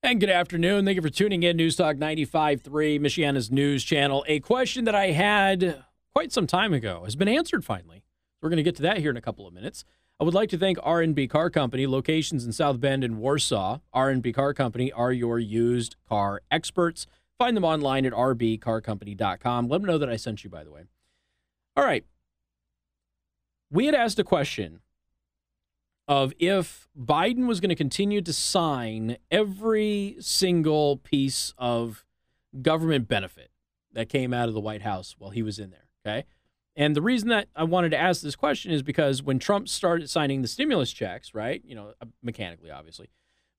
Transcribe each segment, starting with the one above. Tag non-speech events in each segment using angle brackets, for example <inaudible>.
And good afternoon. Thank you for tuning in. News Talk 95.3, Michiana's news channel. A question that I had quite some time ago has been answered finally. We're going to get to that here in a couple of minutes. I would like to thank R&B Car Company, locations in South Bend and Warsaw. R&B Car Company are your used car experts. Find them online at rbcarcompany.com. Let them know that I sent you, by the way. All right. We had asked a question of if Biden was going to continue to sign every single piece of government benefit that came out of the White House while he was in there. Okay. And the reason that I wanted to ask this question is because when Trump started signing the stimulus checks, right, you know, uh, mechanically, obviously,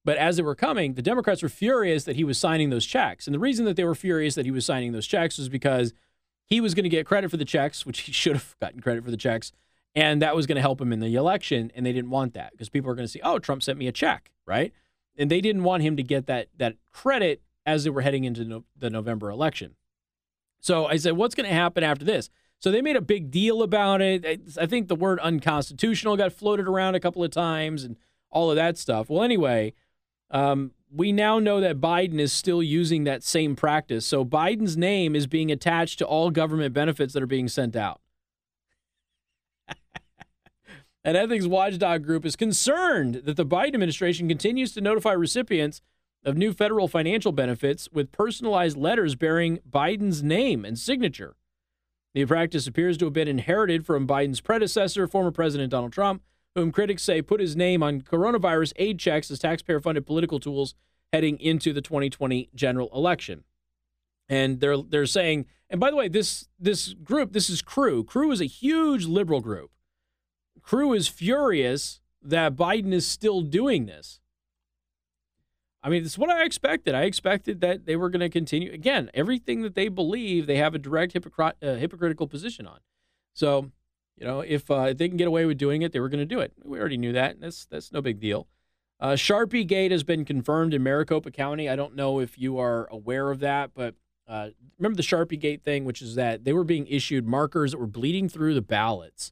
but as they were coming, the Democrats were furious that he was signing those checks. And the reason that they were furious that he was signing those checks was because he was going to get credit for the checks, which he <laughs> should have gotten credit for the checks and that was going to help him in the election and they didn't want that because people are going to see oh trump sent me a check right? And they didn't want him to get that that credit as they were heading into no, the november election. So i said what's going to happen after this? So they made a big deal about it. I think the word unconstitutional got floated around a couple of times and all of that stuff. Well anyway um, we now know that Biden is still using that same practice. So Biden's name is being attached to all government benefits that are being sent out. An ethics watchdog group is concerned that the Biden administration continues to notify recipients of new federal financial benefits with personalized letters bearing Biden's name and signature. The practice appears to have been inherited from Biden's predecessor, former President Donald Trump, whom critics say put his name on coronavirus aid checks as taxpayer funded political tools heading into the 2020 general election. And they're they're saying, and by the way, this this group, this is Crew. Crew is a huge liberal group. CREW is furious that Biden is still doing this. I mean, it's what I expected. I expected that they were going to continue. Again, everything that they believe, they have a direct hypocr- uh, hypocritical position on. So, you know, if, uh, if they can get away with doing it, they were going to do it. We already knew that. That's that's no big deal. Uh, Sharpie Gate has been confirmed in Maricopa County. I don't know if you are aware of that, but uh, remember the Sharpie Gate thing, which is that they were being issued markers that were bleeding through the ballots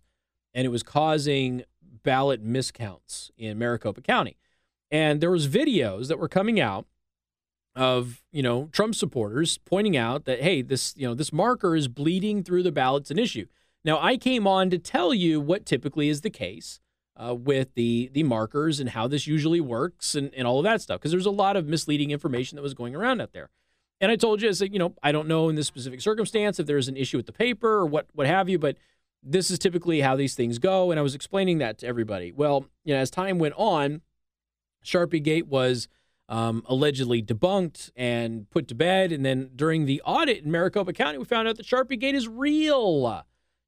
and it was causing ballot miscounts in Maricopa County. And there was videos that were coming out of, you know, Trump supporters pointing out that hey, this, you know, this marker is bleeding through the ballots an issue. Now, I came on to tell you what typically is the case uh, with the the markers and how this usually works and, and all of that stuff because there's a lot of misleading information that was going around out there. And I told you, I said, you know, I don't know in this specific circumstance if there's an issue with the paper or what what have you, but this is typically how these things go. And I was explaining that to everybody. Well, you know, as time went on, Sharpie Gate was um, allegedly debunked and put to bed. And then during the audit in Maricopa County, we found out that Sharpie Gate is real.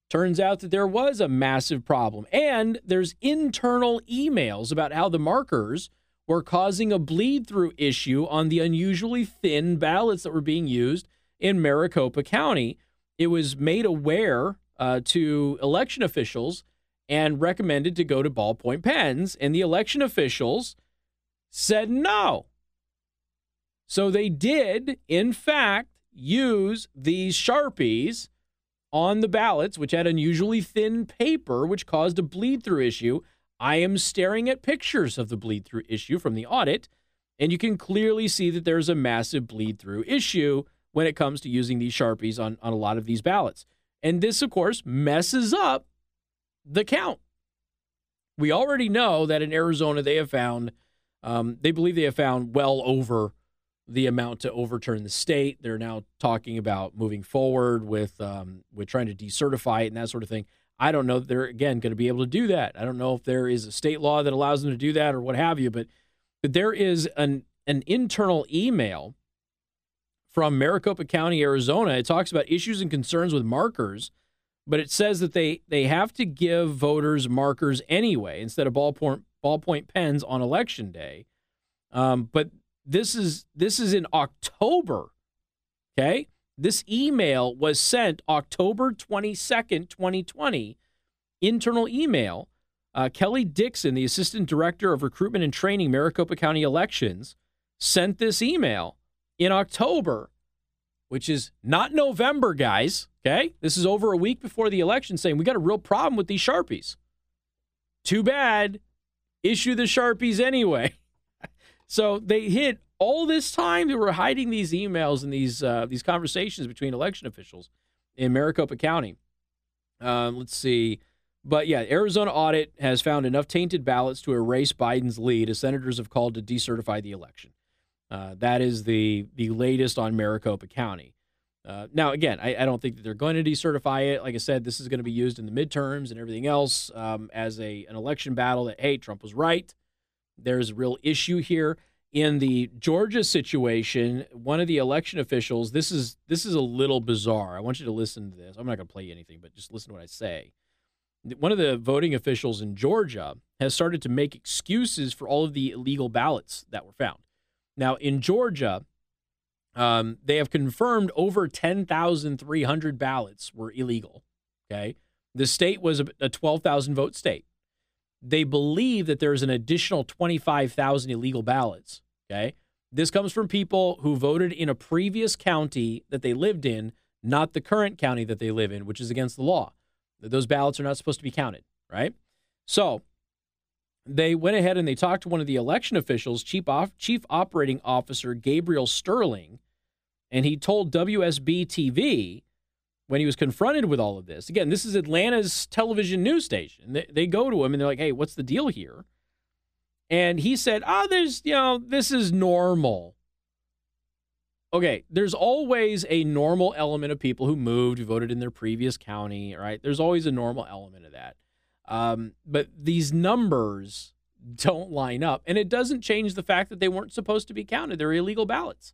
Turns out that there was a massive problem. And there's internal emails about how the markers were causing a bleed through issue on the unusually thin ballots that were being used in Maricopa County. It was made aware uh, to election officials and recommended to go to ballpoint pens. And the election officials said no. So they did, in fact, use these Sharpies on the ballots, which had unusually thin paper, which caused a bleed through issue. I am staring at pictures of the bleed through issue from the audit, and you can clearly see that there's a massive bleed through issue when it comes to using these Sharpies on, on a lot of these ballots. And this, of course, messes up the count. We already know that in Arizona, they have found, um, they believe they have found well over the amount to overturn the state. They're now talking about moving forward with um, with trying to decertify it and that sort of thing. I don't know that they're again going to be able to do that. I don't know if there is a state law that allows them to do that or what have you, but but there is an an internal email from Maricopa County, Arizona. It talks about issues and concerns with markers, but it says that they they have to give voters markers anyway instead of ballpoint ballpoint pens on election day. Um, but this is this is in October. Okay, this email was sent October twenty second, twenty twenty. Internal email. Uh, Kelly Dixon, the assistant director of recruitment and training, Maricopa County Elections, sent this email in October, which is not November, guys. Okay. This is over a week before the election saying we got a real problem with these Sharpies. Too bad. Issue the Sharpies anyway. <laughs> so they hit all this time they were hiding these emails and these uh, these conversations between election officials in Maricopa County. Uh, let's see. But yeah, Arizona audit has found enough tainted ballots to erase Biden's lead, as senators have called to decertify the election. Uh, that is the the latest on Maricopa County. Uh, now, again, I, I, don't think that they're going to decertify it. Like I said, this is going to be used in the midterms and everything else um, as a an election battle. That hey, Trump was right. There's a real issue here in the Georgia situation. One of the election officials. This is this is a little bizarre. I want you to listen to this. I'm not going to play anything, but just listen to what I say. One of the voting officials in Georgia has started to make excuses for all of the illegal ballots that were found. Now, in Georgia, um, they have confirmed over 10,300 ballots were illegal. Okay. The state was a 12,000 vote state. They believe that there's an additional 25,000 illegal ballots. Okay. This comes from people who voted in a previous county that they lived in, not the current county that they live in, which is against the law. Those ballots are not supposed to be counted, right? So they went ahead and they talked to one of the election officials, Chief, Chief Operating Officer Gabriel Sterling, and he told WSB TV when he was confronted with all of this. Again, this is Atlanta's television news station. They, they go to him and they're like, "Hey, what's the deal here?" And he said, "Ah, oh, there's you know, this is normal." Okay, there's always a normal element of people who moved, voted in their previous county, right? There's always a normal element of that. Um, but these numbers don't line up. And it doesn't change the fact that they weren't supposed to be counted. They're illegal ballots.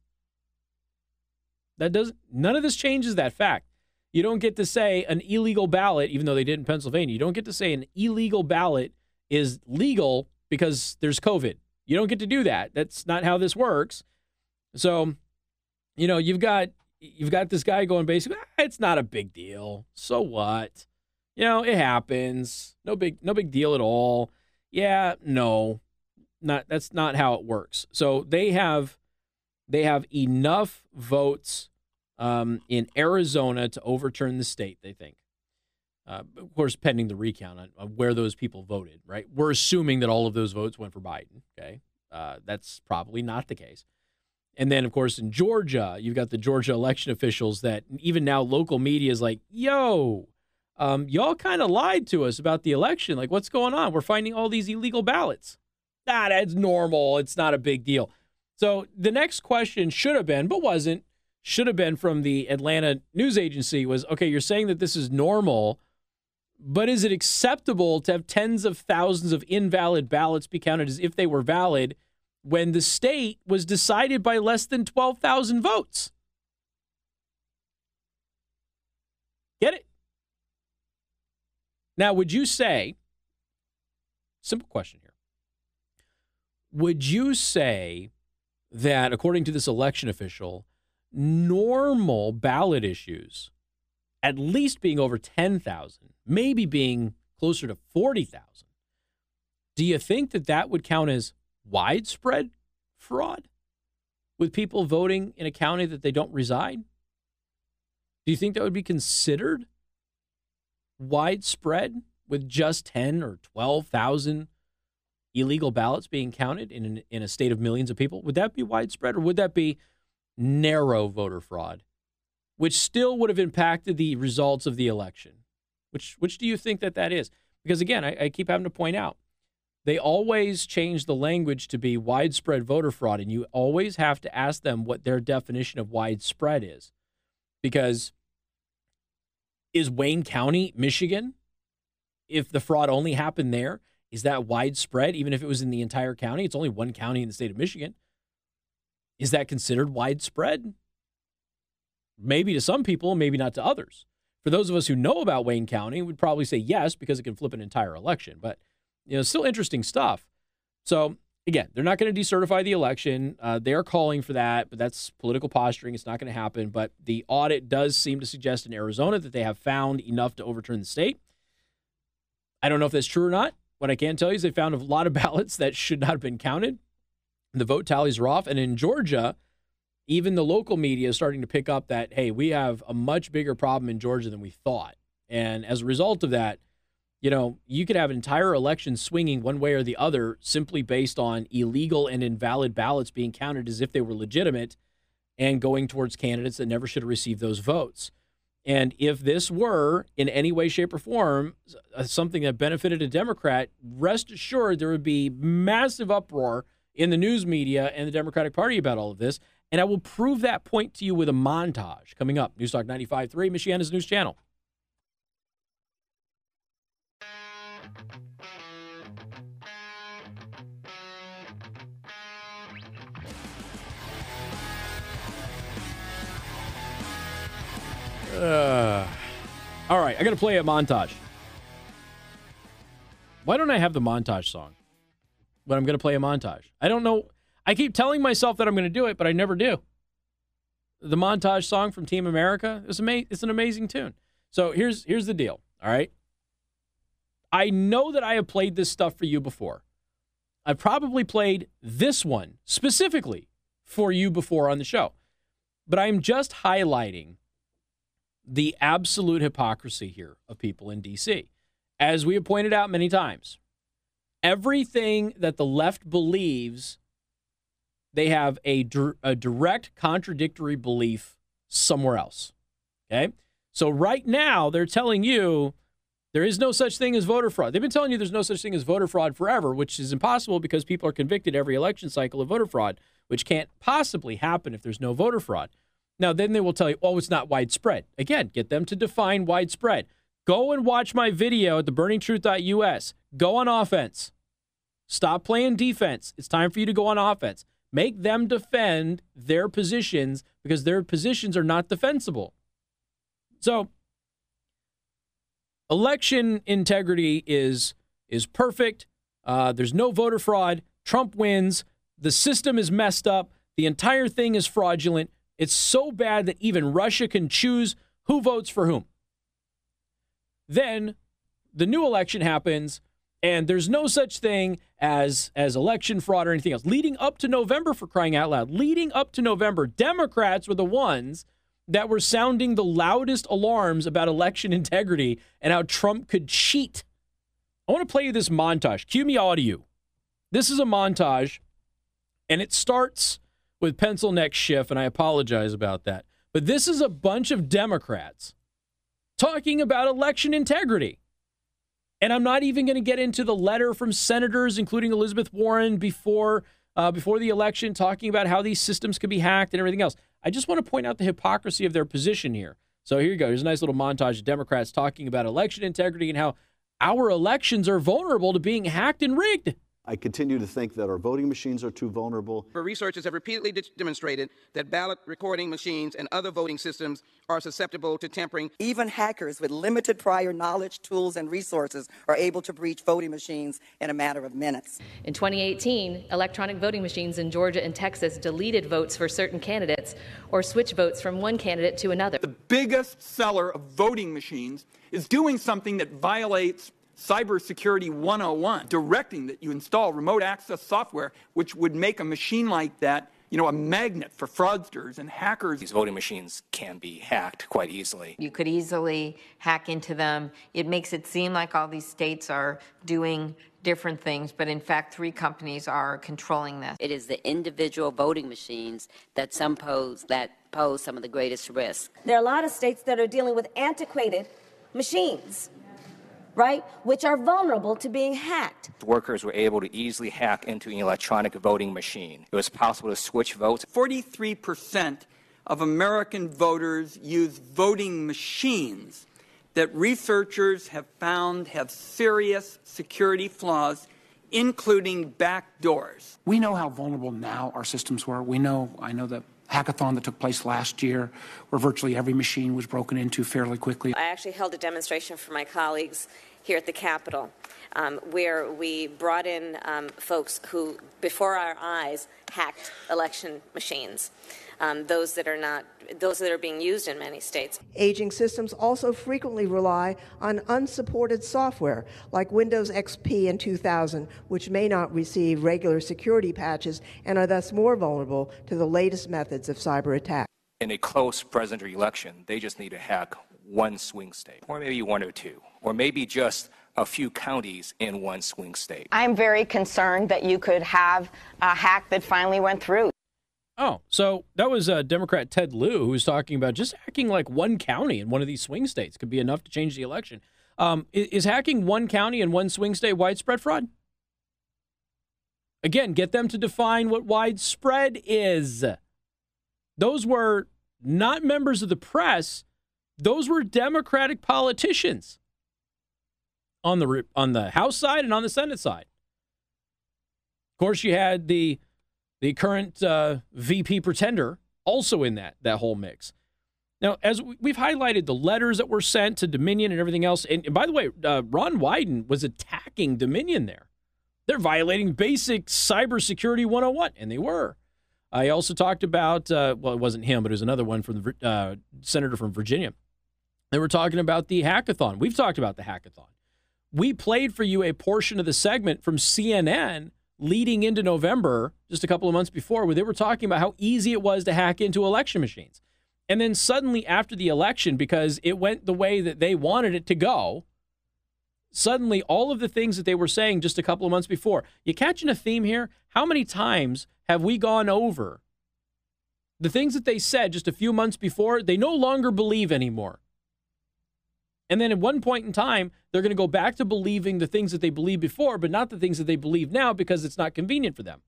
That doesn't none of this changes that fact. You don't get to say an illegal ballot, even though they did in Pennsylvania. You don't get to say an illegal ballot is legal because there's COVID. You don't get to do that. That's not how this works. So, you know, you've got you've got this guy going basically, ah, it's not a big deal. So what? You know, it happens. No big no big deal at all. Yeah, no. Not that's not how it works. So they have they have enough votes um, in Arizona to overturn the state, they think. Uh, of course, pending the recount on, on, where those people voted, right? We're assuming that all of those votes went for Biden, okay? Uh, that's probably not the case. And then, of course, in Georgia, you've got the Georgia election officials that even now local media is like, yo, um, y'all kind of lied to us about the election. Like, what's going on? We're finding all these illegal ballots. Nah, that's normal. It's not a big deal. So the next question should have been, but wasn't, should have been from the Atlanta news agency was okay, you're saying that this is normal, but is it acceptable to have tens of thousands of invalid ballots be counted as if they were valid when the state was decided by less than 12,000 votes? Get it? Now, would you say, simple question here, would you say that, according to this election official, normal ballot issues, at least being over 10,000, maybe being closer to 40,000, do you think that that would count as widespread fraud with people voting in a county that they don't reside? Do you think that would be considered widespread with just 10 or 12,000 illegal ballots being counted in, an, in a state of millions of people? Would that be widespread or would that be narrow voter fraud, which still would have impacted the results of the election? Which, which do you think that that is? Because again, I, I keep having to point out, they always change the language to be widespread voter fraud, and you always have to ask them what their definition of widespread is. Because is Wayne County, Michigan, if the fraud only happened there, is that widespread, even if it was in the entire county? It's only one county in the state of Michigan. Is that considered widespread? Maybe to some people, maybe not to others. For those of us who know about Wayne County, we'd probably say yes because it can flip an entire election. But you know, still interesting stuff. So again, they're not going to decertify the election. Uh, they are calling for that, but that's political posturing. It's not going to happen. But the audit does seem to suggest in Arizona that they have found enough to overturn the state. I don't know if that's true or not. What I can tell you is they found a lot of <laughs> ballots that should not have been counted. The vote tallies are off. And in Georgia, even the local media is starting to pick up that, hey, we have a much bigger problem in Georgia than we thought. And as a result of that, you know, you could have entire election swinging one way or the other simply based on illegal and invalid ballots being counted as if they were legitimate and going towards candidates that never should have received those votes. And if this were in any way, shape, or form uh, something that benefited a Democrat, rest assured there would be massive uproar in the news media and the Democratic Party about all of this. And I will prove that point to you with a montage coming up. Newstalk 95.3, Michiana's News Channel. Uh, all right, I got to play a montage. Why don't I have the montage song? But I'm to play a montage. I don't know. I keep telling myself that I'm to do it, but I never do. The montage song from Team America is ama- It's an amazing tune. So here's here's the deal. All right. I know that I have played this stuff for you before. I've probably played this one specifically for you before on the show, but I'm just highlighting the absolute hypocrisy here of people in D.C. As we have pointed out many times, everything that the left believes, they have a, a direct contradictory belief somewhere else. Okay? So right now, they're telling you there is no such thing as voter fraud. They've been telling you there's no such thing as voter fraud forever, which is impossible because people are convicted every election cycle of voter fraud, which can't possibly happen if there's no voter fraud. Now, then they will tell you, oh, it's not widespread. Again, get them to define widespread. Go and watch my video at theburningtruth.us. Go on offense. Stop playing defense. It's time for you to go on offense. Make them defend their positions because their positions are not defensible. So, election integrity is is perfect. Uh, there's no voter fraud. Trump wins. The system is messed up. The entire thing is fraudulent. It's so bad that even Russia can choose who votes for whom. Then the new election happens and there's no such thing as as election fraud or anything else. Leading up to November for crying out loud, leading up to November, Democrats were the ones that were sounding the loudest alarms about election <laughs> integrity and how Trump could cheat. I want to play you this montage. Cue me audio. This is a montage and it starts with pencil neck Schiff, and I apologize about that. But this is a bunch of Democrats talking about election integrity. And I'm not even going to get into the letter from senators, including Elizabeth Warren, before uh, before the election, talking about how these systems could be hacked and everything else. I just want to point out the hypocrisy of their position here. So here you go. Here's a nice little montage of Democrats talking about election integrity and how our elections are vulnerable to being hacked and rigged. I continue to think that our voting machines are too vulnerable. Researchers have repeatedly de- demonstrated that ballot recording machines and other voting systems are susceptible to tampering. Even hackers with limited prior knowledge, tools, and resources are able to breach voting machines in a matter of minutes. In 2018, electronic voting machines in Georgia and Texas deleted votes for certain candidates or switched votes from one candidate to another. The biggest seller of voting machines is doing something that violates Cybersecurity 101, directing that you install remote access software, which would make a machine like that you know, a magnet for fraudsters and hackers. These voting machines can be hacked quite easily. You could easily hack into them. It makes it seem like all these states are doing different things, but in fact, three companies are controlling this. It is the individual voting machines that some pose that pose some of the greatest risk. There are a lot of states that are dealing with antiquated machines right, which are vulnerable to being hacked. Workers were able to easily hack into an electronic voting machine. It was possible to switch votes. 43% of American voters use voting machines that researchers have found have serious security flaws including back doors. We know how vulnerable now our systems were. We know, I know the hackathon that took place last year, where virtually every machine was broken into fairly quickly. I actually held a demonstration for my colleagues here at the Capitol, um, where we brought in um, folks who, before our eyes, hacked election machines. Um, those that are not those that are being used in many states. Aging systems also frequently rely on unsupported software like Windows XP in 2000, which may not receive regular security patches and are thus more vulnerable to the latest methods of cyber attack. In a close presidential election, they just need to hack one swing state, or maybe one or two, or maybe just a few counties in one swing state. I'm very concerned that you could have a hack that finally went through. Oh, so that was uh, Democrat Ted Lieu who was talking about just hacking like one county in one of these swing states could be enough to change the election. Um, is, is hacking one county in one swing state widespread fraud? Again, get them to define what widespread is. Those were not members of the press. Those were Democratic politicians on the on the House side and on the Senate side. Of course, you had the the current uh, VP pretender also in that that whole mix. Now, as we've highlighted the letters that were sent to Dominion and everything else, and, and by the way, uh, Ron Wyden was attacking Dominion there. They're violating basic cybersecurity 101, and they were. I also talked about, uh, well, it wasn't him, but it was another one from the uh, senator from Virginia. They were talking about the hackathon. We've talked about the hackathon. We played for you a portion of the segment from CNN leading into November, just a couple of months before, where they were talking about how easy it was to hack into election machines. And then suddenly, after the election, because it went the way that they wanted it to go, suddenly all of the things that they were saying just a couple of months before. You catching a theme here? How many times have we gone over the things that they said just a few months before? They no longer believe anymore. And then at one point in time, they're going to go back to believing the things that they believed before, but not the things that they believe now because it's not convenient for them.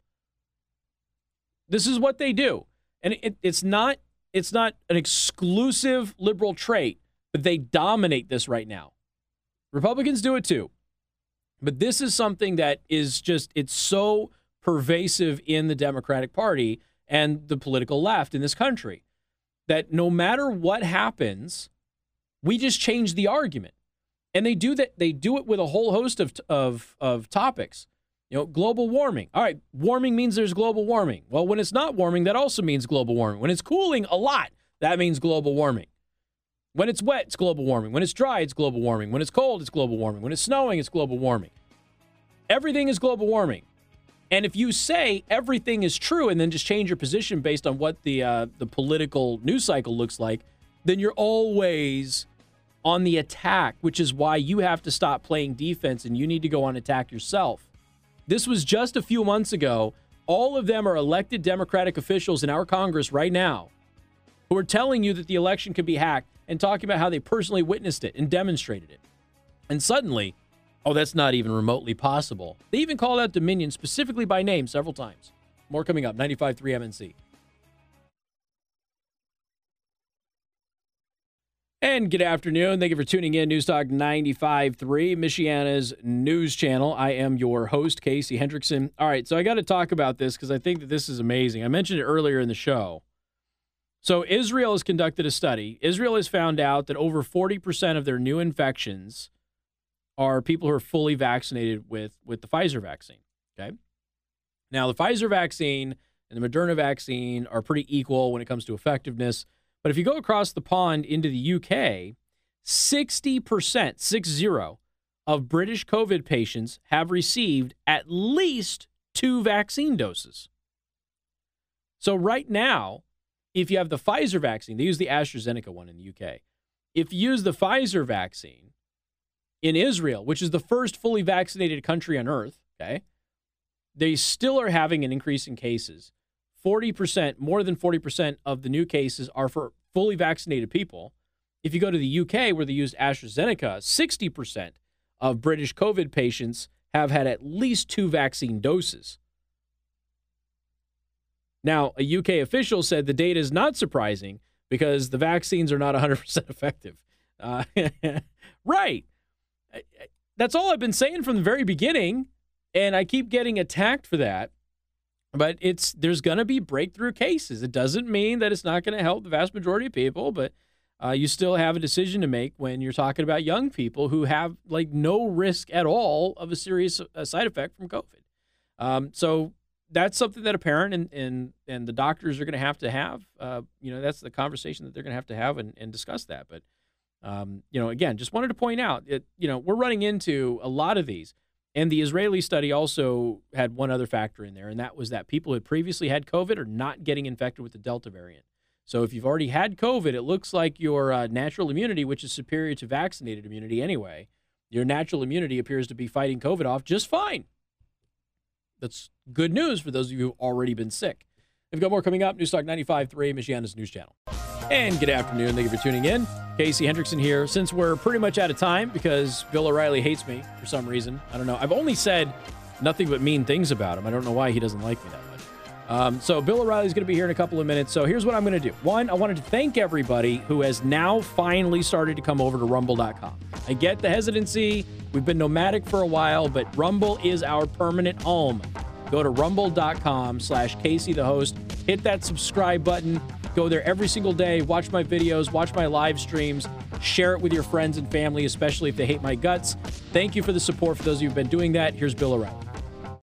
This is what they do. And it, it's not it's not an exclusive liberal trait, but they dominate this right now. Republicans do it too. But this is something that is just it's so pervasive in the Democratic Party and the political left in this country that no matter what happens, we just change the argument. And they do that they do it with a whole host of of of topics. You know, global warming. All right, warming means there's global warming. Well, when it's not warming, that also means global warming. When it's cooling a lot, that means global warming. When it's wet, it's global warming. When it's dry, it's global warming. When it's cold, it's global warming. When it's snowing, it's global warming. Everything is global warming. And if you say everything is true and then just change your position based on what the uh, the political news cycle looks like, then you're always on the attack, which is why you have to stop playing defense and you need to go on attack yourself. This was just a few months ago. All of them are elected Democratic officials in our Congress right now who are telling you that the election could be hacked and talking about how they personally witnessed it and demonstrated it. And suddenly, oh, that's not even remotely possible. They even called out Dominion specifically by name several times. More coming up 95.3 MNC. And good afternoon. Thank you for tuning in. News Talk 95.3, Michiana's news channel. I am your host, Casey Hendrickson. All right, so I got to talk about this because I think that this is amazing. I mentioned it earlier in the show. So, Israel has conducted a study. Israel has found out that over 40% of their new infections are people who are fully vaccinated with, with the Pfizer vaccine. Okay. Now, the Pfizer vaccine and the Moderna vaccine are pretty equal when it comes to effectiveness. But if you go across the pond into the UK, 60%, six zero, of British COVID patients have received at least two vaccine doses. So, right now, if you have the Pfizer vaccine, they use the AstraZeneca one in the UK. If you use the Pfizer vaccine in Israel, which is the first fully vaccinated country on earth, okay, they still are having an increase in cases. 40%, more than 40% of the new cases are for fully vaccinated people. If you go to the UK, where they used AstraZeneca, 60% of British COVID patients have had at least two vaccine doses. Now, a UK official said the data is not surprising because the vaccines are not 100% <laughs> effective. Uh, <laughs> right. That's all I've been saying from the very beginning, and I keep getting attacked for that. But it's there's going to be breakthrough cases. It doesn't mean that it's not going to help the vast majority of people, but uh, you still have a decision to make when you're talking about young people who have like no risk at all of a serious uh, side effect from COVID. Um, so that's something that a parent and and, and the doctors are going to have to have. Uh, you know, that's the conversation that they're going to have to have and, and discuss that. But um, you know, again, just wanted to point out, it, you know, we're running into a lot of these. And the Israeli study also had one other factor in there, and that was that people who had previously had COVID are not getting infected with the Delta variant. So if you've already had COVID, it looks like your uh, natural immunity, which is superior to vaccinated immunity anyway, Your natural immunity appears to be fighting COVID off just fine. That's good news for those of you who've already been sick. We've got more coming up. Newstalk 95.3, Michiana's news channel. And good afternoon. Thank you for tuning in. Casey Hendrickson here. Since we're pretty much out of time because Bill O'Reilly hates me for some reason, I don't know. I've only said nothing but mean things about him. I don't know why he doesn't like me that much. Um, so Bill O'Reilly's going to be here in a couple of minutes. So here's what I'm going to do. One, I wanted to thank everybody who has now finally started to come over to rumble.com. I get the hesitancy. We've been nomadic for a while, but Rumble is our permanent home. Go to rumble.com slash Casey the host. Hit that subscribe button. Go there every single day. Watch my videos, watch my live streams, share it with your friends and family, especially if they hate my guts. Thank you for the support for those of you who've been doing that. Here's Bill O'Reilly.